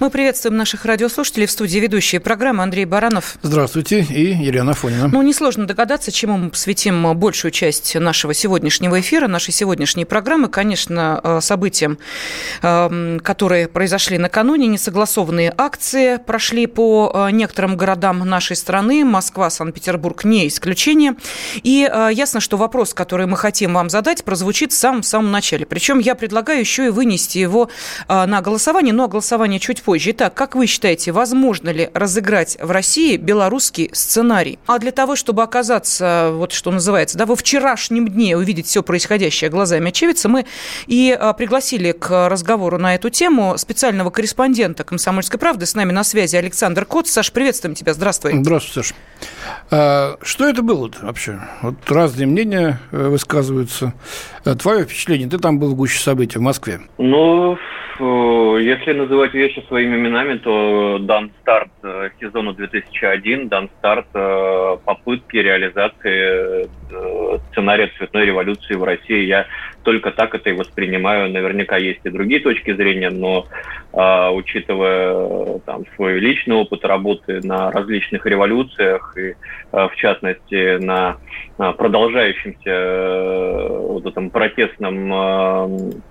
Мы приветствуем наших радиослушателей в студии ведущие программы Андрей Баранов. Здравствуйте, и Елена Фонина. Ну, несложно догадаться, чему мы посвятим большую часть нашего сегодняшнего эфира, нашей сегодняшней программы. Конечно, э, событиям, эм, которые произошли накануне, несогласованные акции прошли по э, некоторым городам нашей страны. Москва, Санкт-Петербург не исключение. И э, ясно, что вопрос, который мы хотим вам задать, прозвучит в самом-самом начале. Причем я предлагаю еще и вынести его на голосование, но голосование чуть позже. Итак, как вы считаете, возможно ли разыграть в России белорусский сценарий? А для того, чтобы оказаться, вот что называется, да, во вчерашнем дне увидеть все происходящее глазами очевидца, мы и а, пригласили к разговору на эту тему специального корреспондента «Комсомольской правды». С нами на связи Александр Кот. Саш, приветствуем тебя. Здравствуй. Здравствуй, Саш. А, что это было вообще? Вот разные мнения э, высказываются. Э, Твое впечатление? Ты там был в гуще событий в Москве. Ну, если называть вещи своими именами, то дан старт э, сезону 2001, дан старт э, попытки реализации э, сценария цветной революции в России. Я только так это и воспринимаю. Наверняка есть и другие точки зрения, но учитывая там, свой личный опыт работы на различных революциях и, в частности, на продолжающемся вот этом протестном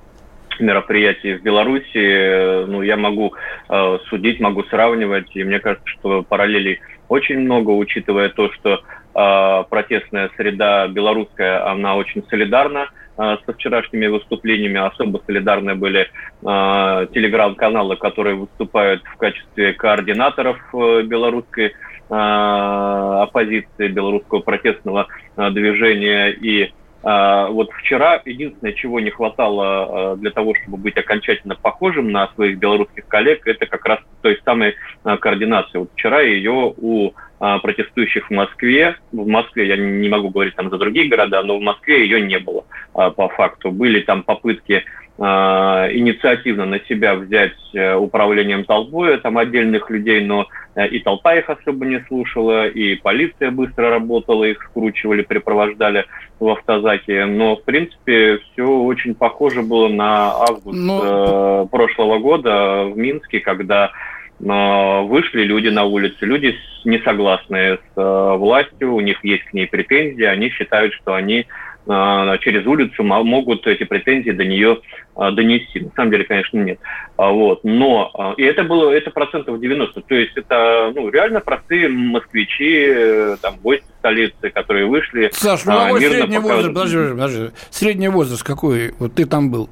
мероприятий в Беларуси, ну, я могу э, судить, могу сравнивать, и мне кажется, что параллелей очень много, учитывая то, что э, протестная среда белорусская, она очень солидарна э, со вчерашними выступлениями, особо солидарны были э, телеграм-каналы, которые выступают в качестве координаторов э, белорусской э, оппозиции, белорусского протестного э, движения. И вот вчера единственное, чего не хватало а, для того, чтобы быть окончательно похожим на своих белорусских коллег, это как раз той самой а, координации. Вот вчера ее у протестующих в Москве, в Москве, я не могу говорить там за другие города, но в Москве ее не было по факту. Были там попытки инициативно на себя взять э, управлением толпой там отдельных людей, но э, и толпа их особо не слушала, и полиция быстро работала, их скручивали, припровождали в автозаке. Но, в принципе, все очень похоже было на август но... Ну, э, прошлого года в Минске, когда э, вышли люди на улицу, люди не согласные с э, властью, у них есть к ней претензии, они считают, что они э, через улицу могут эти претензии до нее э, донести. На самом деле, конечно, нет. А, вот. Но э, и это было это процентов 90. То есть это ну, реально простые москвичи, там, гости столицы, которые вышли. Саш, ну а, средний возраст, подожди, подожди, средний возраст какой? Вот ты там был.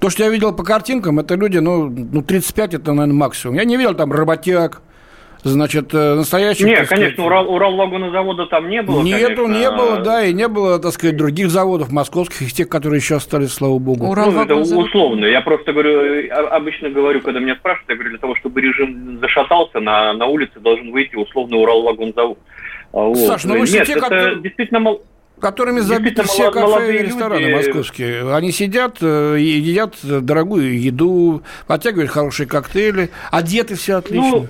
То, что я видел по картинкам, это люди, ну, ну 35 это, наверное, максимум. Я не видел там работяг, Значит, э, настоящих... Нет, конечно, Урал, Уралвагонозавода там не было, Нету, конечно. не было, да, и не было, так сказать, других заводов московских, тех, которые еще остались, слава богу. Урал ну, это условно. Я просто говорю, э, обычно говорю, когда меня спрашивают, я говорю, для того, чтобы режим зашатался, на, на улице должен выйти условно Уралвагонзавод. А, вот. Саш, ну вы Нет, те, как... действительно мол которыми забиты все кафе и рестораны люди... московские. Они сидят, э, едят дорогую еду, подтягивают хорошие коктейли, одеты все отлично. Ну,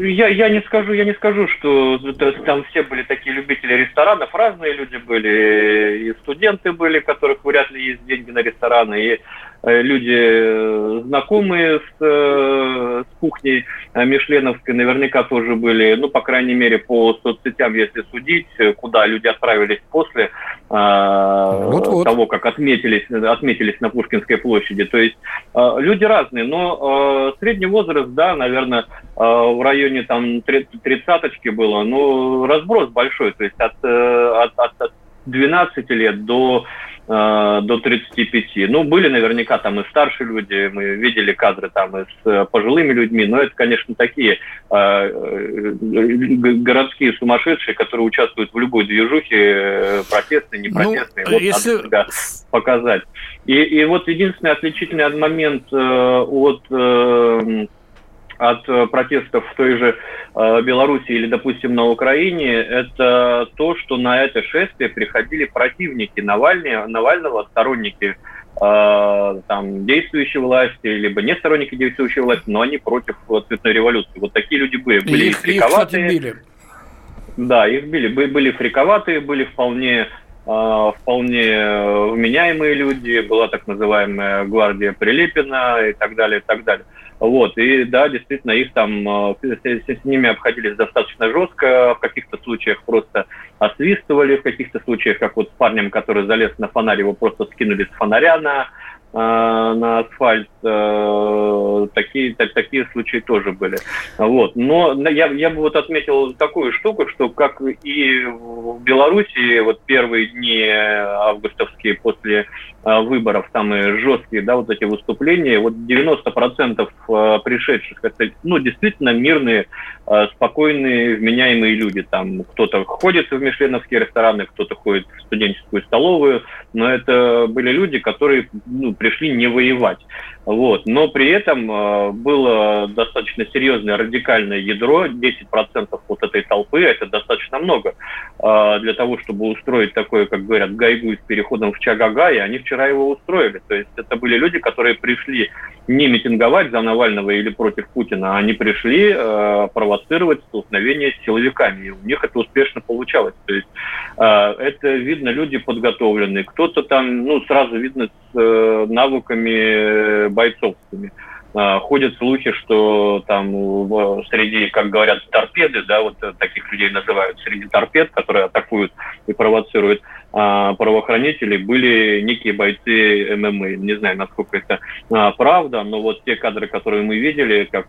я, я не скажу, я не скажу, что там все были такие любители ресторанов, разные люди были, и студенты были, у которых вряд ли есть деньги на рестораны, и люди э, знакомые с, э, с кухней Мишленовской наверняка тоже были, ну, по крайней мере, по соцсетям, если судить, куда люди отправились после вот -вот. того, как отметились, отметились на Пушкинской площади. То есть люди разные, но средний возраст, да, наверное, в районе там тридцаточки было, но разброс большой, то есть от, от, от 12 лет до Э, до 35. Ну, были наверняка там и старшие люди, мы видели кадры там и с э, пожилыми людьми, но это, конечно, такие э, э городские сумасшедшие, которые участвуют в любой движухе, э, протестной, непротестной. Ну, вот если... надо себя показать. И, и вот единственный отличительный момент э, от э, от э, протестов в той же э, Беларуси или, допустим, на Украине, это то, что на это шествие приходили противники Навального, Навального сторонники э, там, действующей власти, либо не сторонники действующей власти, но они против цветной революции. Вот такие люди были. Были их, их, кстати, били. Да, их били. Были фриковатые, были вполне вполне вменяемые люди, была так называемая гвардия Прилепина и так далее, и так далее. Вот, и да, действительно, их там, а, с, с ними обходились достаточно жестко, в каких-то случаях просто освистывали, в каких-то случаях, как вот с парнем, который залез на фонарь, его просто скинули с фонаря на Э, на асфальт. Э, такие, так, такие случаи тоже были. Вот. Но я, я бы вот отметил такую штуку, что как и в Беларуси вот первые дни августовские после э, выборов, самые жесткие, да, вот эти выступления, вот 90% пришедших, это, ну, действительно мирные, спокойные, вменяемые люди. Там кто-то ходит в мишленовские рестораны, кто-то ходит в студенческую столовую, но это были люди, которые, ну, пришли не воевать. Вот. Но при этом э, было достаточно серьезное радикальное ядро, 10% вот этой толпы, это достаточно много э, для того, чтобы устроить такое, как говорят, гайгу с переходом в Чагага, и они вчера его устроили. То есть это были люди, которые пришли не митинговать за Навального или против Путина, а они пришли э, провоцировать столкновение с силовиками, и у них это успешно получалось. То есть э, это видно, люди подготовленные, кто-то там, ну, сразу видно с э, навыками бойцовскими. А, ходят слухи, что там среди, как говорят, торпеды, да, вот таких людей называют, среди торпед, которые атакуют и провоцируют а, правоохранителей, были некие бойцы ММА. Не знаю, насколько это а, правда, но вот те кадры, которые мы видели, как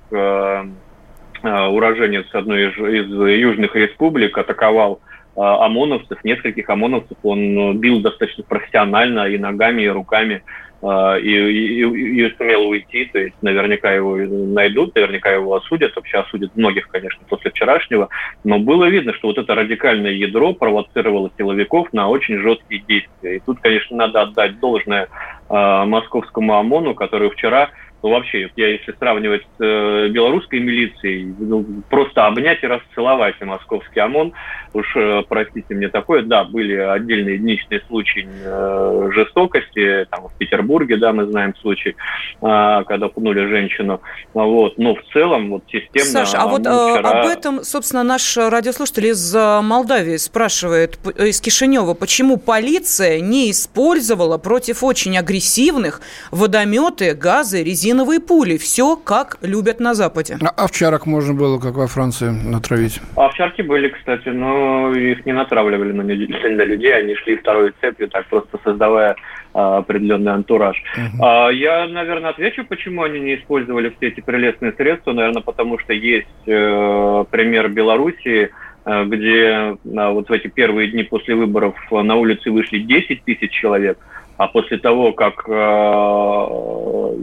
уроженец одной из, из южных республик атаковал ОМОНовцев, нескольких ОМОНовцев, он бил достаточно профессионально и ногами, и руками. А, и, и, и сумел уйти, то есть наверняка его найдут, наверняка его осудят, вообще осудят многих, конечно, после вчерашнего, но было видно, что вот это радикальное ядро провоцировало силовиков на очень жесткие действия. И тут, конечно, надо отдать должное э, московскому ОМОНу, который вчера ну, вообще, я если сравнивать с э, белорусской милицией, ну, просто обнять и расцеловать и московский ОМОН, уж э, простите мне такое, да, были отдельные единичные случаи э, жестокости, там в Петербурге, да, мы знаем случай, э, когда пнули женщину, вот, но в целом вот системно... Саша, а вот э, вчера... об этом, собственно, наш радиослушатель из э, Молдавии спрашивает, из Кишинева, почему полиция не использовала против очень агрессивных водометы, газы, резины резиновые пули. Все как любят на Западе. А овчарок можно было, как во Франции, натравить? Овчарки были, кстати, но их не натравливали на, на людей. Они шли второй цепью, так просто создавая а, определенный антураж. Uh-huh. А, я, наверное, отвечу, почему они не использовали все эти прелестные средства. Наверное, потому что есть э, пример Белоруссии, э, где э, вот в эти первые дни после выборов на улице вышли 10 тысяч человек, а после того, как э,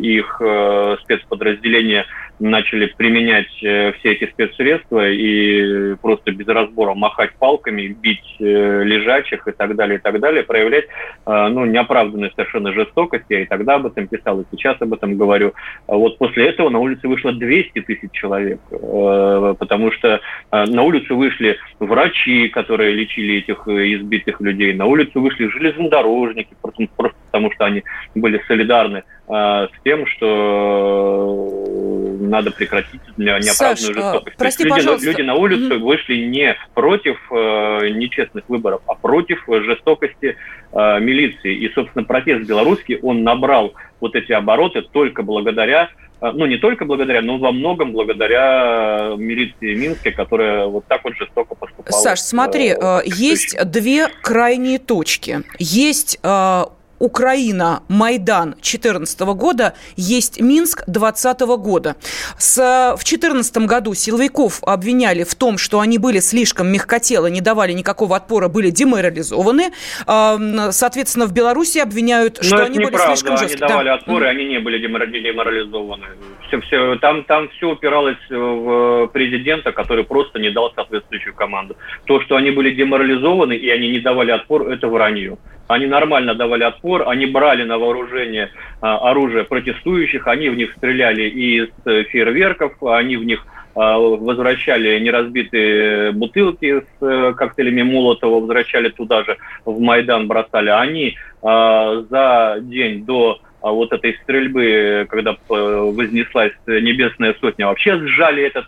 их э, спецподразделения начали применять э, все эти спецсредства и просто без разбора махать палками, бить э, лежачих и так далее, и так далее, проявлять э, ну, неоправданную совершенно жестокость. Я и тогда об этом писал, и сейчас об этом говорю. Вот после этого на улице вышло 200 тысяч человек, потому что на улицу вышли врачи, которые лечили этих избитых людей, на улицу вышли железнодорожники, просто потому что они были солидарны с тем, что надо прекратить неоправданную Саш, а, жестокость. Прости, люди, пожалуйста. люди на улицу mm-hmm. вышли не против э, нечестных выборов, а против жестокости э, милиции. И, собственно, протест белорусский, он набрал вот эти обороты только благодаря э, ну, не только благодаря, но во многом благодаря милиции Минска, которая вот так вот жестоко поступала. Саш, смотри, э, есть две крайние точки. Есть э, Украина, Майдан 2014 года, есть Минск 2020 года. С, в 2014 году силовиков обвиняли в том, что они были слишком мягкотелы, не давали никакого отпора, были деморализованы. Соответственно, в Беларуси обвиняют, что они были правда. слишком жесткие. Они давали да. отпор, и они не были деморализованы. Все, все, там, там все упиралось в президента, который просто не дал соответствующую команду. То, что они были деморализованы, и они не давали отпор, это вранье. Они нормально давали отпор, они брали на вооружение а, оружие протестующих, они в них стреляли из э, фейерверков, они в них а, возвращали неразбитые бутылки с э, коктейлями Молотова, возвращали туда же, в Майдан бросали. Они а, за день до вот этой стрельбы, когда э, вознеслась небесная сотня, вообще сжали этот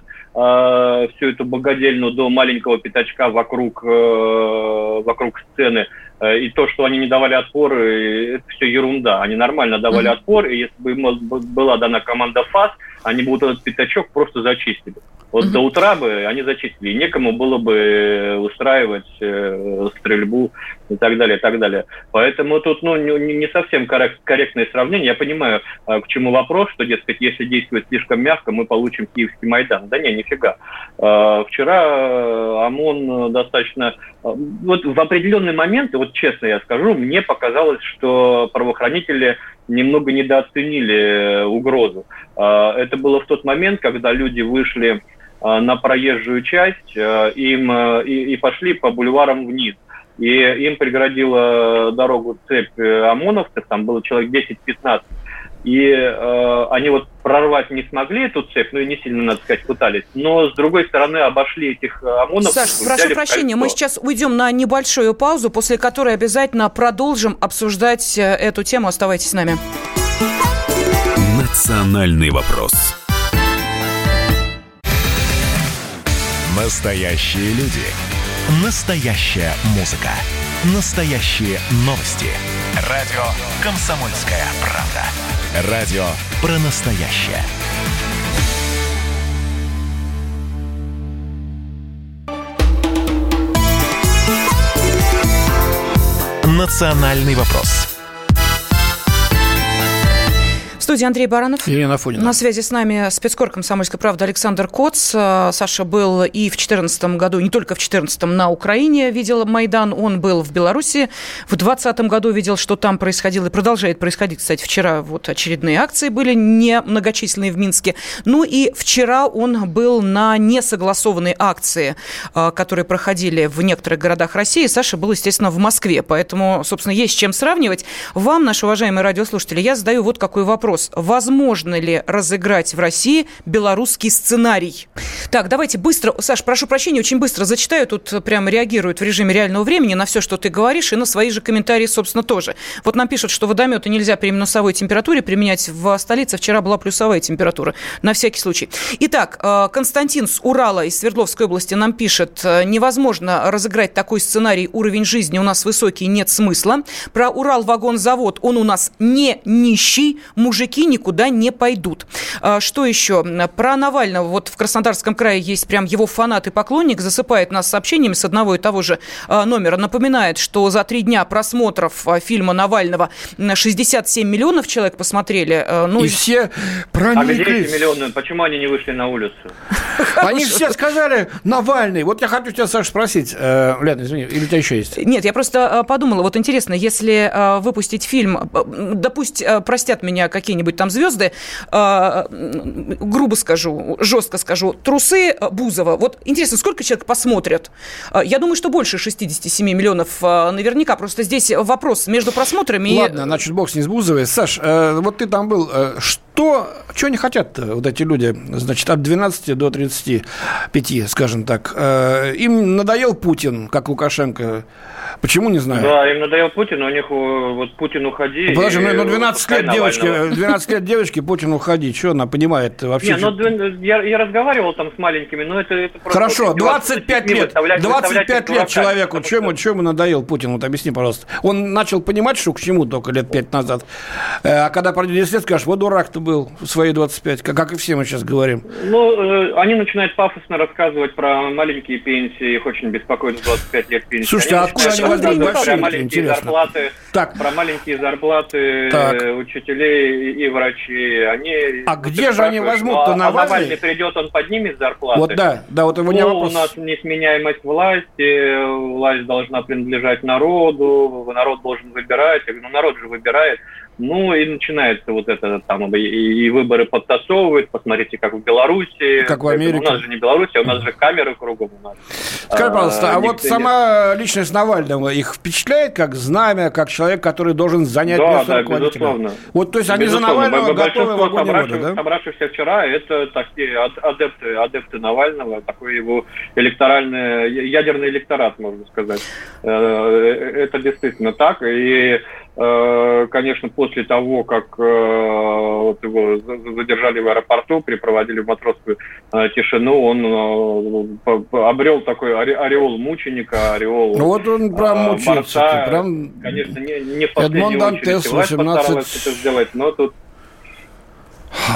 всю эту богадельну до маленького пятачка вокруг, вокруг сцены – и то, что они не давали отпор, это все ерунда. Они нормально давали mm-hmm. отпор, и если бы им была дана команда ФАС, они бы вот этот пятачок просто зачистили. Вот mm-hmm. до утра бы они зачистили. некому было бы устраивать э, стрельбу и так далее, и так далее. Поэтому тут ну, не, не совсем коррект, корректное сравнение. Я понимаю, э, к чему вопрос, что, дескать, если действовать слишком мягко, мы получим Киевский Майдан. Да не, нифига. Э, вчера э, ОМОН достаточно... Э, вот в определенный момент, вот честно я скажу, мне показалось, что правоохранители немного недооценили угрозу. Э, это было в тот момент, когда люди вышли Э, на проезжую часть э, им, э, и, и пошли по бульварам вниз. И им преградила дорогу цепь ОМОНовцев, там было человек 10-15. И э, они вот прорвать не смогли эту цепь, ну и не сильно, надо сказать, пытались. Но, с другой стороны, обошли этих ОМОНов. Саш, прошу прощения, мы сейчас уйдем на небольшую паузу, после которой обязательно продолжим обсуждать эту тему. Оставайтесь с нами. Национальный вопрос. Настоящие люди. Настоящая музыка. Настоящие новости. Радио «Комсомольская правда». Радио про настоящее. «Национальный вопрос» студии Андрей Баранов. Елена Афонина. На связи с нами спецкор «Комсомольской правды» Александр Коц. Э, Саша был и в 2014 году, не только в 2014 на Украине видел Майдан, он был в Беларуси. В 2020 году видел, что там происходило и продолжает происходить. Кстати, вчера вот очередные акции были не многочисленные в Минске. Ну и вчера он был на несогласованной акции, э, которые проходили в некоторых городах России. Саша был, естественно, в Москве, поэтому, собственно, есть с чем сравнивать. Вам, наши уважаемые радиослушатели, я задаю вот какой вопрос вопрос. Возможно ли разыграть в России белорусский сценарий? Так, давайте быстро, Саш, прошу прощения, очень быстро зачитаю. Тут прямо реагируют в режиме реального времени на все, что ты говоришь, и на свои же комментарии, собственно, тоже. Вот нам пишут, что водометы нельзя при минусовой температуре применять в столице. Вчера была плюсовая температура, на всякий случай. Итак, э, Константин с Урала из Свердловской области нам пишет, э, невозможно разыграть такой сценарий, уровень жизни у нас высокий, нет смысла. Про Урал-вагонзавод, он у нас не нищий, мужики мужики никуда не пойдут. А, что еще? Про Навального. Вот в Краснодарском крае есть прям его фанат и поклонник, засыпает нас сообщениями с одного и того же а, номера. Напоминает, что за три дня просмотров а, фильма Навального 67 миллионов человек посмотрели. Ну, и все прониклись. А где эти миллионы? Почему они не вышли на улицу? Они все сказали Навальный. Вот я хочу тебя, Саша, спросить. Э, Лена, извини, или у тебя еще есть? Нет, я просто подумала, вот интересно, если выпустить фильм, допустим, простят меня какие какие-нибудь там звезды, э, грубо скажу, жестко скажу, трусы Бузова. Вот интересно, сколько человек посмотрят? Э, я думаю, что больше 67 миллионов э, наверняка. Просто здесь вопрос между просмотрами Ладно, и... значит, бог с ней с Бузовой. Саш, э, вот ты там был. Э, что, что они хотят вот эти люди, значит, от 12 до 35, скажем так? Э, им надоел Путин, как Лукашенко. Почему, не знаю. Да, им надоел Путин, у них вот Путин уходи. Подожди, ну 12 лет девочки, 12 лет девочки, Путин уходи. Что она понимает вообще? Не, ну я, я разговаривал там с маленькими, но это, это просто... Хорошо, 25 лет, 25 лет человеку, чем ему, чем ему надоел Путин? Вот объясни, пожалуйста. Он начал понимать, что к чему только лет 5 назад. Э, а когда пройдет 10 лет, скажешь, вот дурак ты был в свои 25, как, как и все мы сейчас говорим. Ну, э, они начинают пафосно рассказывать про маленькие пенсии, их очень беспокоит 25 лет пенсии. Слушайте, а откуда они возьмут большие, про маленькие интересно. зарплаты, так. про маленькие зарплаты так. учителей и врачей. Они а где же они возьмут-то а, Навальный? А Навальный придет, он поднимет зарплаты. Вот да, да, вот его не ну, вопрос. У нас несменяемость власти, власть должна принадлежать народу, народ должен выбирать. Ну народ же выбирает. Ну и начинается вот это там и, и выборы подтасовывают. Посмотрите, как в Беларуси. Как в Америке. У нас же не Беларусь, а у нас же камеры кругом. У нас. Скажи, пожалуйста, а, а вот сама личность Навального их впечатляет как знамя, как человек, который должен занять да, место да, безусловно. Вот, то есть они безусловно. за Навального готовы в огонь да? Собравшихся вчера, это такие адепты, адепты Навального, такой его электоральный, ядерный электорат, можно сказать. Э, это действительно так. И Э, конечно, после того, как э, вот его задержали в аэропорту, припроводили в матросскую э, тишину, он обрел такой ореол мученика, ореол Ну вот он прям мучился. Борца. Прям... Конечно, не, не в последнюю Эдмон очередь 18... это сделать, но тут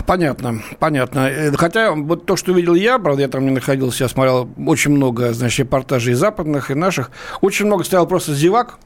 Понятно, понятно. Хотя вот то, что видел я, правда, я там не находился, я смотрел очень много, значит, репортажей западных и наших. Очень много стоял просто зевак,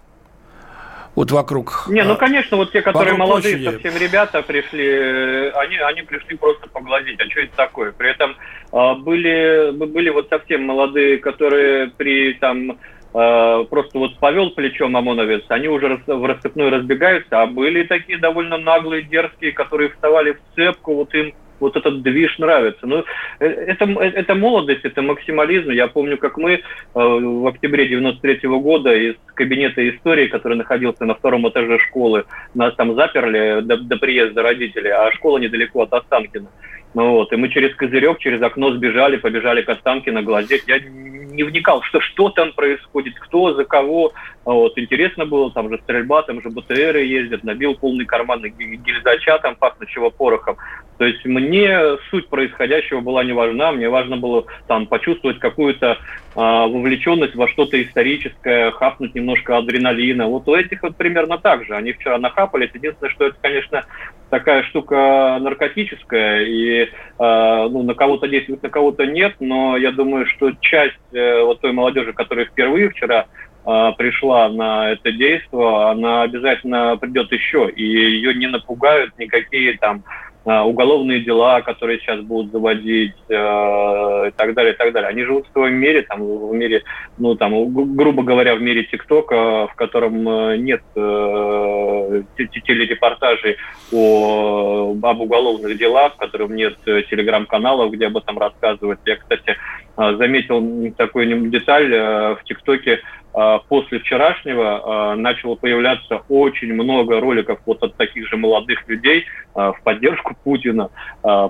вот вокруг. Не, ну а, конечно, вот те, которые молодые площади. совсем ребята пришли, э, они, они пришли просто поглазеть, а что это такое. При этом а, были, были вот совсем молодые, которые при там а, просто вот повел плечом ОМОНовец, они уже в рассыпной разбегаются, а были такие довольно наглые, дерзкие, которые вставали в цепку, вот им вот этот движ нравится. Ну, э, это, э, это молодость, это максимализм. Я помню, как мы э, в октябре 93 -го года из кабинета истории, который находился на втором этаже школы, нас там заперли до, до приезда родителей, а школа недалеко от Останкина. Ну, вот, и мы через козырек, через окно сбежали, побежали к Останкино глазеть. Я не вникал, что, что там происходит, кто, за кого. Вот, интересно было, там же стрельба, там же БТРы ездят, набил полный карман гильзача, там пахнущего порохом. То есть мне суть происходящего была не важна, мне важно было там почувствовать какую-то а, вовлеченность во что-то историческое, хапнуть немножко адреналина. Вот у этих вот примерно так же. Они вчера нахапались. Единственное, что это, конечно, такая штука наркотическая, и э, ну, на кого-то действует, на кого-то нет, но я думаю, что часть э, вот той молодежи, которая впервые вчера э, пришла на это действие, она обязательно придет еще, и ее не напугают никакие там а, уголовные дела, которые сейчас будут заводить э, и так далее, и так далее. Они живут в своем мире, там, в мире, ну, там, грубо говоря, в мире ТикТока, в котором э, нет э, телерепортажей о, об уголовных делах, в котором нет э, телеграм-каналов, где об этом рассказывают. Я, кстати, заметил такую деталь в ТикТоке, а, после вчерашнего а, начало появляться очень много роликов вот от таких же молодых людей а, в поддержку Путина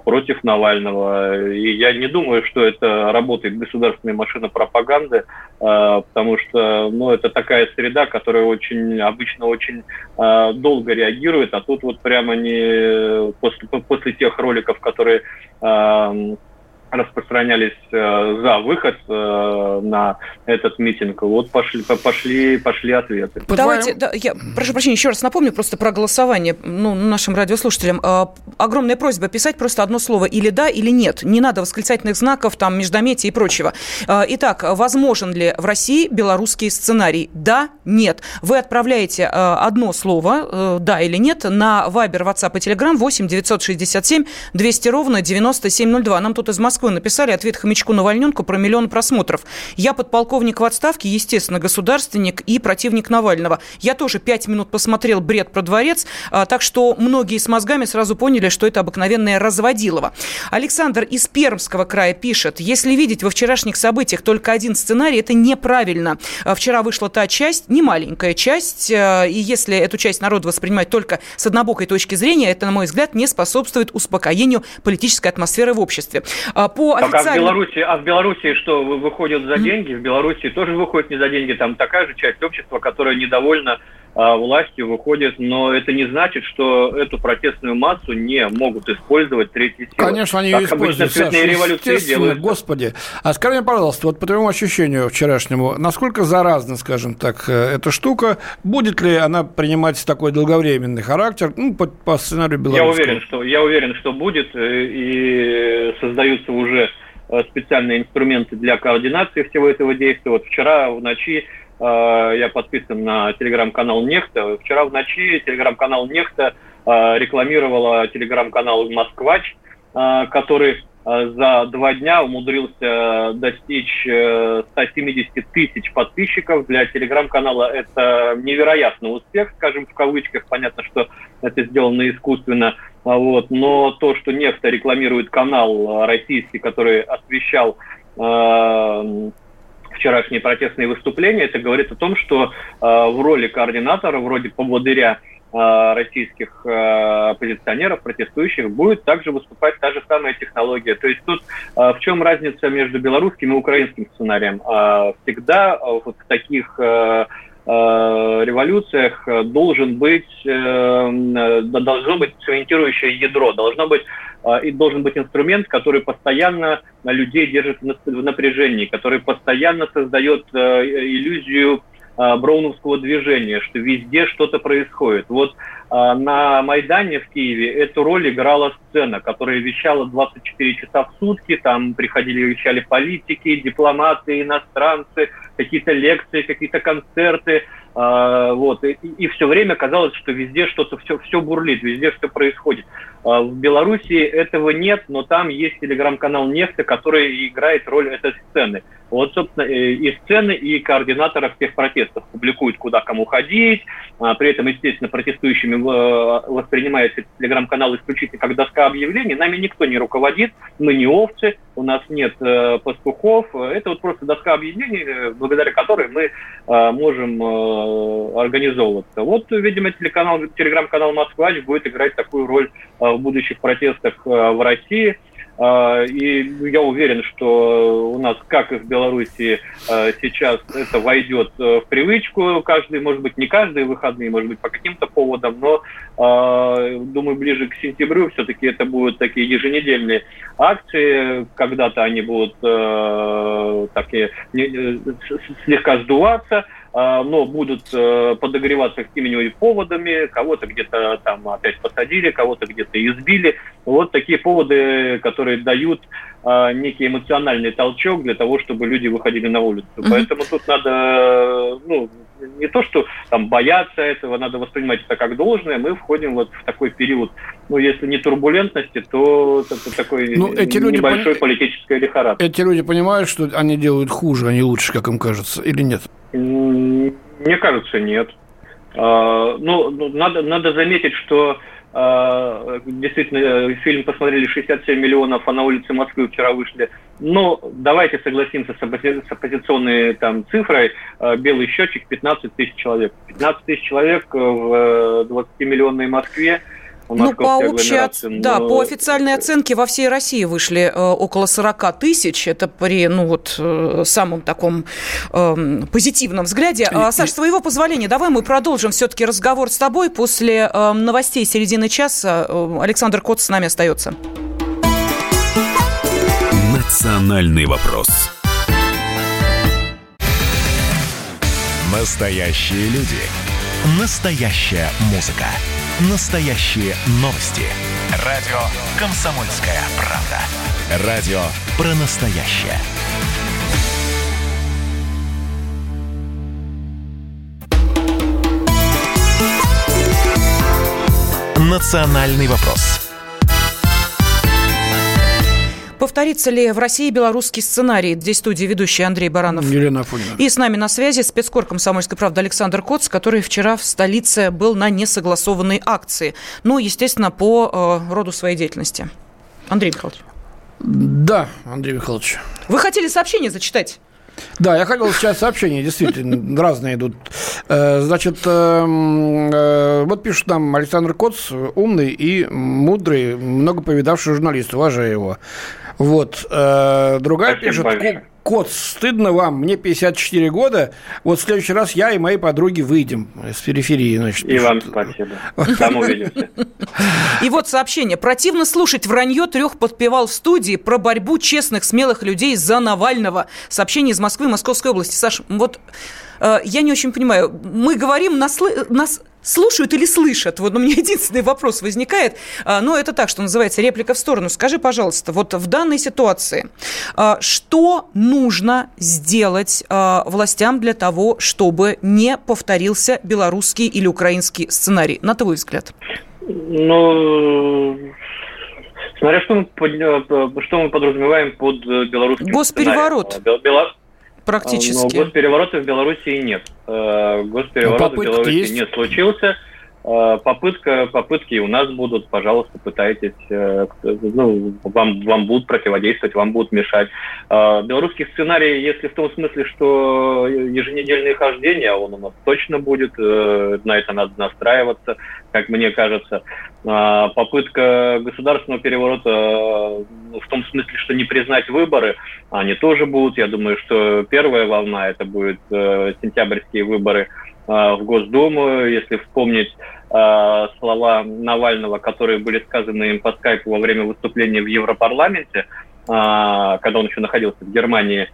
против Навального. И я не думаю, что это работает государственная машина пропаганды, потому что ну, это такая среда, которая очень обычно очень долго реагирует, а тут вот прямо не после, после тех роликов, которые распространялись э, за выход э, на этот митинг, вот пошли, пошли, пошли ответы. Давайте, да, я прошу прощения, еще раз напомню просто про голосование ну, нашим радиослушателям. Э, огромная просьба писать просто одно слово или да, или нет. Не надо восклицательных знаков, там, междометий и прочего. Э, итак, возможен ли в России белорусский сценарий? Да, нет. Вы отправляете э, одно слово, э, да или нет, на Viber, WhatsApp и Telegram 8 967 200 ровно 9702. Нам тут из Москвы Москвы написали ответ хомячку Навальненку про миллион просмотров. Я подполковник в отставке, естественно, государственник и противник Навального. Я тоже пять минут посмотрел бред про дворец, а, так что многие с мозгами сразу поняли, что это обыкновенное разводилово. Александр из Пермского края пишет, если видеть во вчерашних событиях только один сценарий, это неправильно. А, вчера вышла та часть, не маленькая часть, а, и если эту часть народа воспринимать только с однобокой точки зрения, это, на мой взгляд, не способствует успокоению политической атмосферы в обществе по официальным... Так, а в Беларуси, а в Беларуси что, выходят за деньги? В Беларуси тоже выходят не за деньги. Там такая же часть общества, которая недовольна а, властью выходит, но это не значит, что эту протестную массу не могут использовать третьи силы. Конечно, они ее используют, Саша, революции делают. Господи. А скажи мне, пожалуйста, вот по твоему ощущению вчерашнему, насколько заразна, скажем так, э, эта штука? Будет ли она принимать такой долговременный характер ну, по, по сценарию белорусского? Я уверен, что, я уверен, что будет, э, и создаются уже э, специальные инструменты для координации всего этого действия. Вот вчера в ночи я подписан на телеграм-канал Нехта. Вчера в ночи телеграм-канал Нехта э, рекламировала телеграм-канал Москвач, э, который э, за два дня умудрился достичь 170 тысяч подписчиков. Для телеграм-канала это невероятный успех, скажем в кавычках. Понятно, что это сделано искусственно. А вот. Но то, что Нефта рекламирует канал российский, который освещал вчерашние протестные выступления, это говорит о том, что э, в роли координатора, вроде поводыря э, российских э, оппозиционеров, протестующих, будет также выступать та же самая технология. То есть тут в чем разница между белорусским и украинским сценарием? Всегда вот в таких революциях должен быть, должно быть цементирующее ядро, должно быть и должен быть инструмент, который постоянно людей держит в напряжении, который постоянно создает э, иллюзию а, броуновского движения, что везде что-то происходит. Вот а, на Майдане в Киеве эту роль играла сцена, которая вещала 24 часа в сутки, там приходили вещали политики, дипломаты, иностранцы, какие-то лекции, какие-то концерты, вот, и, и все время казалось, что везде что-то, все, все бурлит, везде что происходит. А, в Беларуси этого нет, но там есть телеграм-канал «Нефть», который играет роль этой сцены. Вот, собственно, э, и сцены, и координаторов всех протестов публикуют, куда кому ходить. А, при этом, естественно, протестующими э, воспринимается телеграм-канал исключительно как доска объявлений. Нами никто не руководит, мы не овцы, у нас нет э, пастухов. Это вот просто доска объявлений, благодаря которой мы можем организовываться. Вот, видимо, телеграм-канал «Москва» будет играть такую роль будущих протестах э, в России. А, и я уверен, что у нас, как и в Беларуси, э, сейчас это войдет э, в привычку. Каждый, может быть, не каждые выходные, может быть, по каким-то поводам, но, думаю, ближе к сентябрю все-таки это будут такие еженедельные акции. Когда-то они будут такие слегка сдуваться, но будут э, подогреваться какими-нибудь поводами, кого-то где-то там опять посадили, кого-то где-то избили. Вот такие поводы, которые дают а, некий эмоциональный толчок для того, чтобы люди выходили на улицу. Mm-hmm. Поэтому тут надо, ну, не то, что там бояться этого, надо воспринимать это как должное. Мы входим вот в такой период, ну, если не турбулентности, то это такой ну, эти люди небольшой пон... политической лихорадки. Эти люди понимают, что они делают хуже, а не лучше, как им кажется, или нет? Мне кажется, нет. А, ну, ну, надо, надо заметить, что действительно фильм посмотрели 67 миллионов, а на улице Москвы вчера вышли. Но давайте согласимся с, оппози- с оппозиционной там, цифрой. А, белый счетчик 15 тысяч человек. 15 тысяч человек в 20-миллионной Москве – ну, по общей, но... да, по официальной оценке во всей России вышли э, около 40 тысяч. Это при, ну, вот, э, самом таком э, позитивном взгляде. А, Саш, с твоего позволения, давай мы продолжим все-таки разговор с тобой. После э, новостей середины часа э, Александр Кот с нами остается. Национальный вопрос. Настоящие люди. Настоящая музыка. Настоящие новости. Радио «Комсомольская правда». Радио про настоящее. «Национальный вопрос» Повторится ли в России белорусский сценарий? Здесь в студии ведущий Андрей Баранов. Елена Афонина. И с нами на связи спецкор комсомольской правды Александр Коц, который вчера в столице был на несогласованной акции. Ну, естественно, по э, роду своей деятельности. Андрей Михайлович. Да, Андрей Михайлович. Вы хотели сообщение зачитать? Да, я хотел сейчас сообщения, действительно, разные идут. Э, значит, эм, э, вот пишет нам Александр Коц, умный и мудрый, много повидавший журналист, уважаю его. Вот. Э, другая Спасибо пишет, большое. Кот, стыдно вам, мне 54 года, вот в следующий раз я и мои подруги выйдем с периферии. Значит, и пишут. вам спасибо. Там увидимся. И вот сообщение. Противно слушать вранье трех подпевал в студии про борьбу честных, смелых людей за Навального. Сообщение из Москвы, Московской области. Саш, вот э, я не очень понимаю. Мы говорим, нас, нас слушают или слышат? Вот у меня единственный вопрос возникает. А, но это так, что называется, реплика в сторону. Скажи, пожалуйста, вот в данной ситуации, а, что нужно сделать а, властям для того, чтобы не повторился белорусский или украинский сценарий, на твой взгляд? Ну, Смотря что мы, что мы подразумеваем под белорусским Госпереворот. Сценарием. Практически. Но госпереворота в Беларуси нет. Госпереворот в Беларуси есть. не случился. Э, попытка, попытки у нас будут, пожалуйста, пытайтесь, э, ну, вам, вам будут противодействовать, вам будут мешать. Э, белорусский сценарий, если в том смысле, что еженедельные хождения, он у нас точно будет, на это надо настраиваться, как мне кажется. Попытка государственного переворота в том смысле, что не признать выборы, они тоже будут. Я думаю, что первая волна это будет сентябрьские выборы в Госдуму, если вспомнить Э, слова Навального, которые были сказаны им по скайпу во время выступления в Европарламенте, э, когда он еще находился в Германии, э,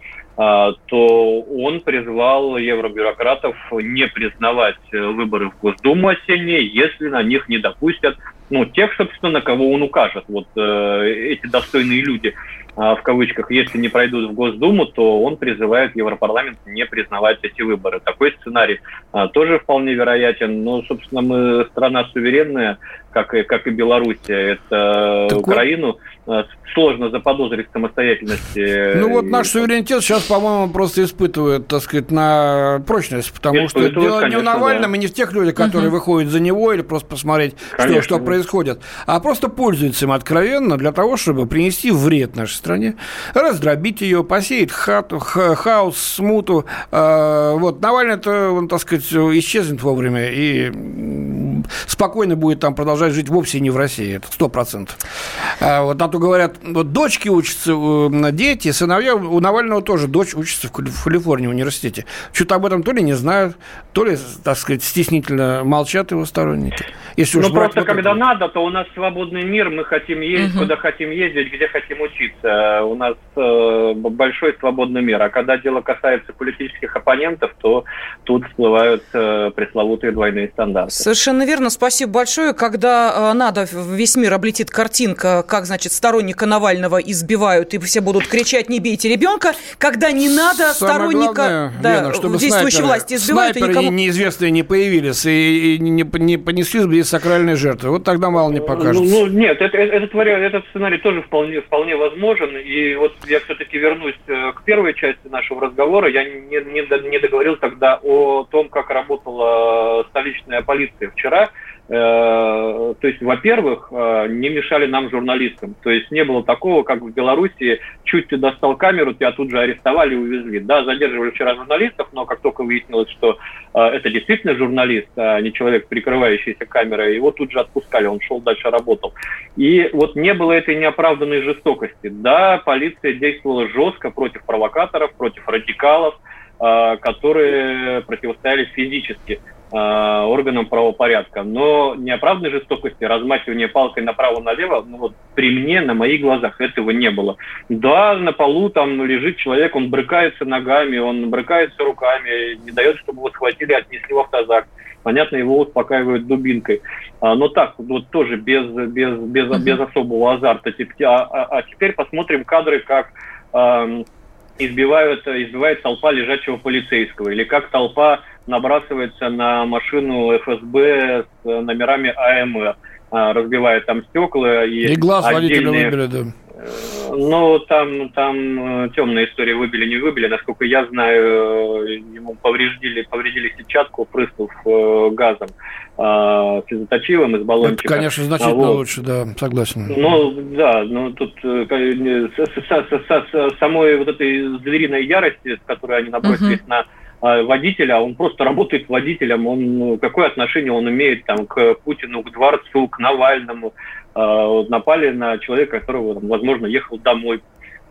то он призвал евробюрократов не признавать выборы в Госдуму осенние, если на них не допустят ну, тех, собственно, на кого он укажет. Вот эти достойные люди – в кавычках, если не пройдут в Госдуму, то он призывает Европарламент не признавать эти выборы. Такой сценарий а, тоже вполне вероятен. Но, собственно, мы страна суверенная, как и, как и Белоруссия. Это так Украину вот... сложно заподозрить в самостоятельности. Ну вот наш суверенитет сейчас, по-моему, просто испытывает, так сказать, на прочность, потому что дело конечно, не в Навальном да. и не в тех людях, которые угу. выходят за него или просто посмотреть, что, что происходит, а просто пользуются им откровенно для того, чтобы принести вред нашей стране, раздробить ее, посеять хату, ха хаос, смуту. Э, вот Навальный-то, он, так сказать, исчезнет вовремя и спокойно будет там продолжать жить вовсе не в России, это сто процентов. А вот на то говорят, вот дочки учатся, э, дети, сыновья, у Навального тоже дочь учится в Калифорнии университете. Что-то об этом то ли не знают, то ли, так сказать, стеснительно молчат его сторонники. Если ну, просто вот когда это. надо, то у нас свободный мир, мы хотим ездить, угу. куда хотим ездить, где хотим учиться. У нас э, большой свободный мир. А когда дело касается политических оппонентов, то тут всплывают э, пресловутые двойные стандарты. Совершенно верно. Спасибо большое. Когда э, надо, весь мир облетит картинка, как, значит, сторонника Навального избивают, и все будут кричать «не бейте ребенка». Когда не надо, Самое сторонника главное, да, Лена, чтобы действующей снайперы, власти избивают, снайперы и никому... неизвестные не появились и, и не, не понесли без сакральной жертвы. Вот тогда мало не покажется. Ну, ну нет, это, этот, вариант, этот сценарий тоже вполне, вполне возможен. И вот я все-таки вернусь э, к первой части нашего разговора. Я не, не, не договорил тогда о том, как работала столичная полиция вчера. Э, то есть, во-первых, э, не мешали нам журналистам. То есть не было такого, как в Беларуси, чуть ты достал камеру, тебя тут же арестовали и увезли. Да, задерживали вчера журналистов, но как только выяснилось, что э, это действительно журналист, а не человек, прикрывающийся камерой, его тут же отпускали, он шел дальше, работал. И вот не было этой неоправданной жестокости. Да, полиция действовала жестко против провокаторов, против радикалов, которые противостояли физически. Э, органам правопорядка. Но неоправданной жестокости, размахивания палкой направо-налево, ну вот при мне, на моих глазах этого не было. Да, на полу там лежит человек, он брыкается ногами, он брыкается руками, не дает, чтобы его схватили, отнесли в автозак. Понятно, его успокаивают дубинкой. А, но так, вот тоже без, без, без, без особого азарта. А, а, а теперь посмотрим кадры, как э, избивают, избивает толпа лежачего полицейского, или как толпа набрасывается на машину ФСБ с номерами АМР, а, разбивает там стекла. И, и глаз водителя выбили, да. Э, ну, там, там э, темная история выбили, не выбили. Насколько я знаю, э, ему повредили, повредили сетчатку, прыснув газом физоточивым из баллончика. Это, конечно, значительно вот. лучше, да, согласен. Ну, да, ну тут самой вот этой звериной ярости, с которой они набросились uh-huh. на а, водителя, он просто работает водителем, он, ну, какое отношение он имеет там, к Путину, к дворцу, к Навальному. А, вот, напали на человека, которого, там, возможно, ехал домой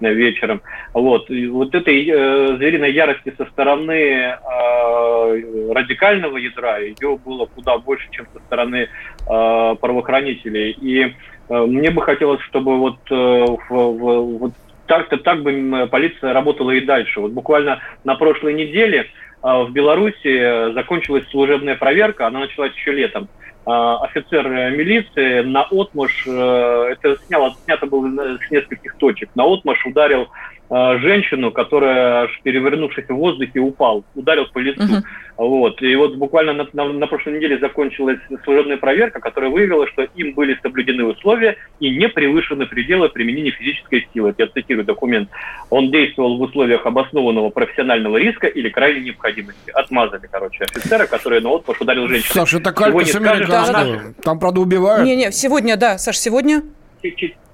вечером. Вот, и вот этой э, звериной ярости со стороны э, радикального ядра ее было куда больше, чем со стороны э, правоохранителей. И э, мне бы хотелось, чтобы вот, э, в, в, вот так-то так бы полиция работала и дальше. Вот буквально на прошлой неделе а, в Беларуси закончилась служебная проверка, она началась еще летом. А, офицер милиции на отмаш, э, это сняло, снято было с нескольких точек, на отмаш ударил э, женщину, которая, аж перевернувшись в воздухе, упал, ударил по лицу. Угу. Вот. И вот буквально на, на, на прошлой неделе закончилась служебная проверка, которая выявила, что им были соблюдены условия и не превышены пределы применения физической силы. Я цитирую документ. Он действовал в условиях обоснованного профессионального риска или крайней необходимости. Отмазали, короче, офицера, который на отпуск ударил женщину. Саша, это калька с американского. Там, правда, убивают. Не-не, сегодня, да, Саш, сегодня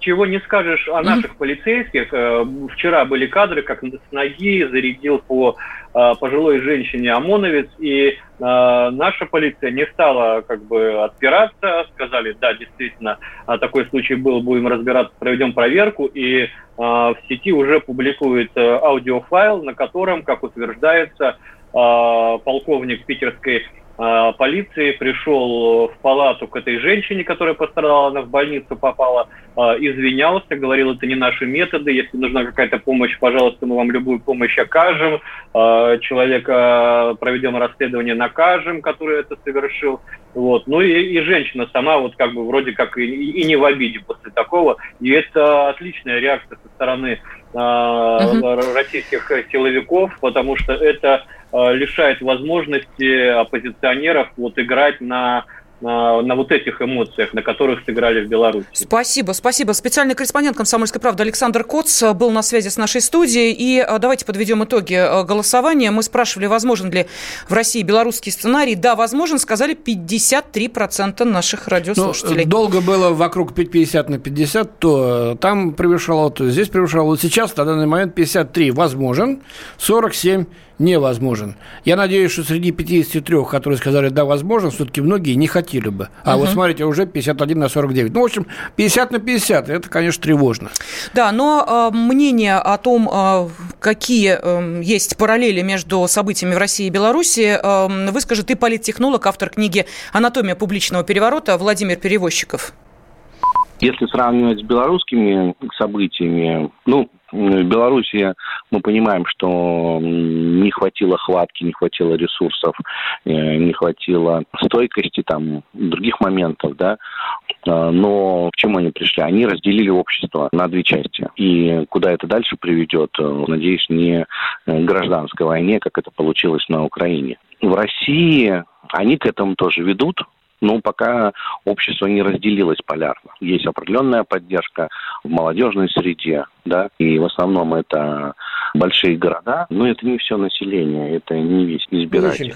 чего не скажешь о наших полицейских. Э, вчера были кадры, как с ноги зарядил по э, пожилой женщине ОМОНовец, и э, наша полиция не стала как бы отпираться, сказали, да, действительно, такой случай был, будем разбираться, проведем проверку, и в сети уже публикует аудиофайл, на котором, как утверждается, полковник питерской а, полиции пришел в палату к этой женщине, которая пострадала, она в больницу попала, а, извинялся, говорил, это не наши методы, если нужна какая-то помощь, пожалуйста, мы вам любую помощь окажем, а, человека проведем расследование, накажем, который это совершил. Вот. Ну и, и женщина сама вот как бы вроде как и, и не в обиде после такого. И это отличная реакция со стороны uh-huh. российских силовиков, потому что это Э, лишает возможности оппозиционеров вот играть на на, вот этих эмоциях, на которых сыграли в Беларуси. Спасибо, спасибо. Специальный корреспондент «Комсомольской правды» Александр Коц был на связи с нашей студией. И э, давайте подведем итоги э, голосования. Мы спрашивали, возможен ли в России белорусский сценарий. Да, возможен, сказали 53% наших радиослушателей. Ну, долго было вокруг 50 на 50, то там превышало, то здесь превышало. Вот сейчас, на данный момент, 53 возможен, 47 невозможен. Я надеюсь, что среди 53, которые сказали «да, возможно», все-таки многие не хотели бы. А угу. вот смотрите, уже 51 на 49. Ну, в общем, 50 на 50, это, конечно, тревожно. Да, но э, мнение о том, э, какие э, есть параллели между событиями в России и Беларуси, э, выскажет и политтехнолог, автор книги «Анатомия публичного переворота» Владимир Перевозчиков. Если сравнивать с белорусскими событиями, ну, в Беларуси мы понимаем, что не хватило хватки, не хватило ресурсов, э, не хватило стойкости, там, других моментов, да, э, но к чему они пришли? Они разделили общество на две части. И куда это дальше приведет, э, надеюсь, не гражданской войне, как это получилось на Украине. В России они к этому тоже ведут, но пока общество не разделилось полярно. Есть определенная поддержка в молодежной среде, да, и в основном это большие города, но это не все население, это не весь избиратель.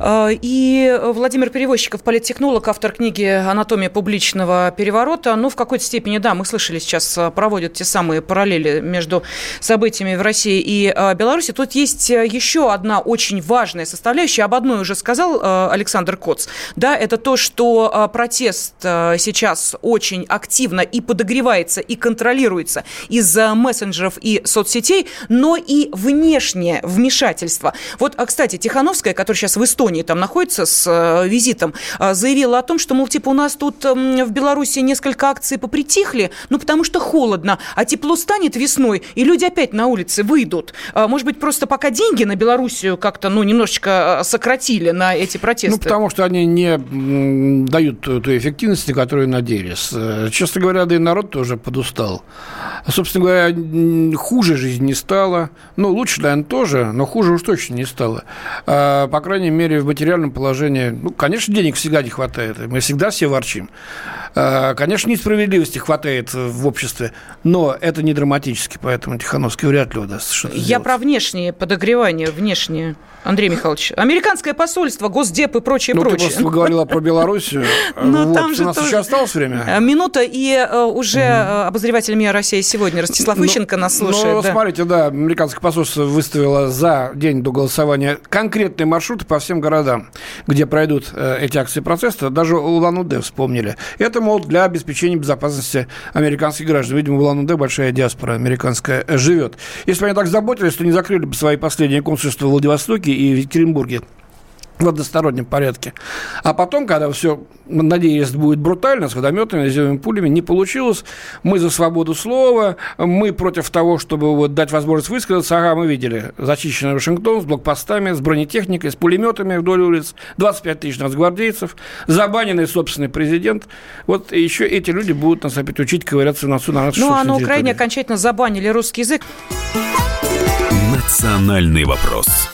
А, и Владимир Перевозчиков, политтехнолог, автор книги «Анатомия публичного переворота». Ну, в какой-то степени, да, мы слышали сейчас, а, проводят те самые параллели между событиями в России и а, Беларуси. Тут есть еще одна очень важная составляющая. Об одной уже сказал Александр Коц. Да, это то, что протест сейчас очень активно и подогревается, и контролируется из-за мессенджеров и соцсетей, но и внешнее вмешательство. Вот, кстати, Тихановская, которая сейчас в Эстонии там находится с визитом, заявила о том, что, мол, типа, у нас тут в Беларуси несколько акций попритихли, ну, потому что холодно, а тепло станет весной, и люди опять на улице выйдут. А, может быть, просто пока деньги на Белоруссию как-то, ну, немножечко сократили на эти протесты? Ну, потому что они не дают той эффективности, которую надеялись. Честно говоря, да и народ тоже подустал. Собственно говоря, хуже жизнь не стала. Ну, лучше, наверное, тоже, но хуже уж точно не стало. А, по крайней мере, в материальном положении, ну, конечно, денег всегда не хватает. Мы всегда все ворчим. А, конечно, несправедливости хватает в обществе, но это не драматически, поэтому Тихановский вряд ли удастся что-то Я сделать. про внешнее подогревание, внешнее. Андрей Михайлович, американское посольство, Госдеп и прочее, ну, прочее. Ты говорила про Белоруссию. Но вот, там же у нас тоже... еще осталось время? Э, минута, и э, уже угу. обозреватель МИА России сегодня Ростислав ну, Ищенко нас слушает. Ну, да. смотрите, да, американское посольство выставило за день до голосования конкретные маршруты по всем городам, где пройдут э, эти акции протеста. Даже Улан-Удэ вспомнили. Это, мол, для обеспечения безопасности американских граждан. Видимо, в Улан-Удэ большая диаспора американская живет. Если бы они так заботились, то не закрыли бы свои последние консульства в Владивостоке и в Екатеринбурге в одностороннем порядке. А потом, когда все, надеюсь, будет брутально, с водометами, зелеными пулями, не получилось. Мы за свободу слова, мы против того, чтобы вот дать возможность высказаться. Ага, мы видели зачищенный Вашингтон с блокпостами, с бронетехникой, с пулеметами вдоль улиц, 25 тысяч нацгвардейцев, забаненный собственный президент. Вот еще эти люди будут нас опять учить ковыряться в носу на Ну, а на Украине окончательно забанили русский язык. «Национальный вопрос».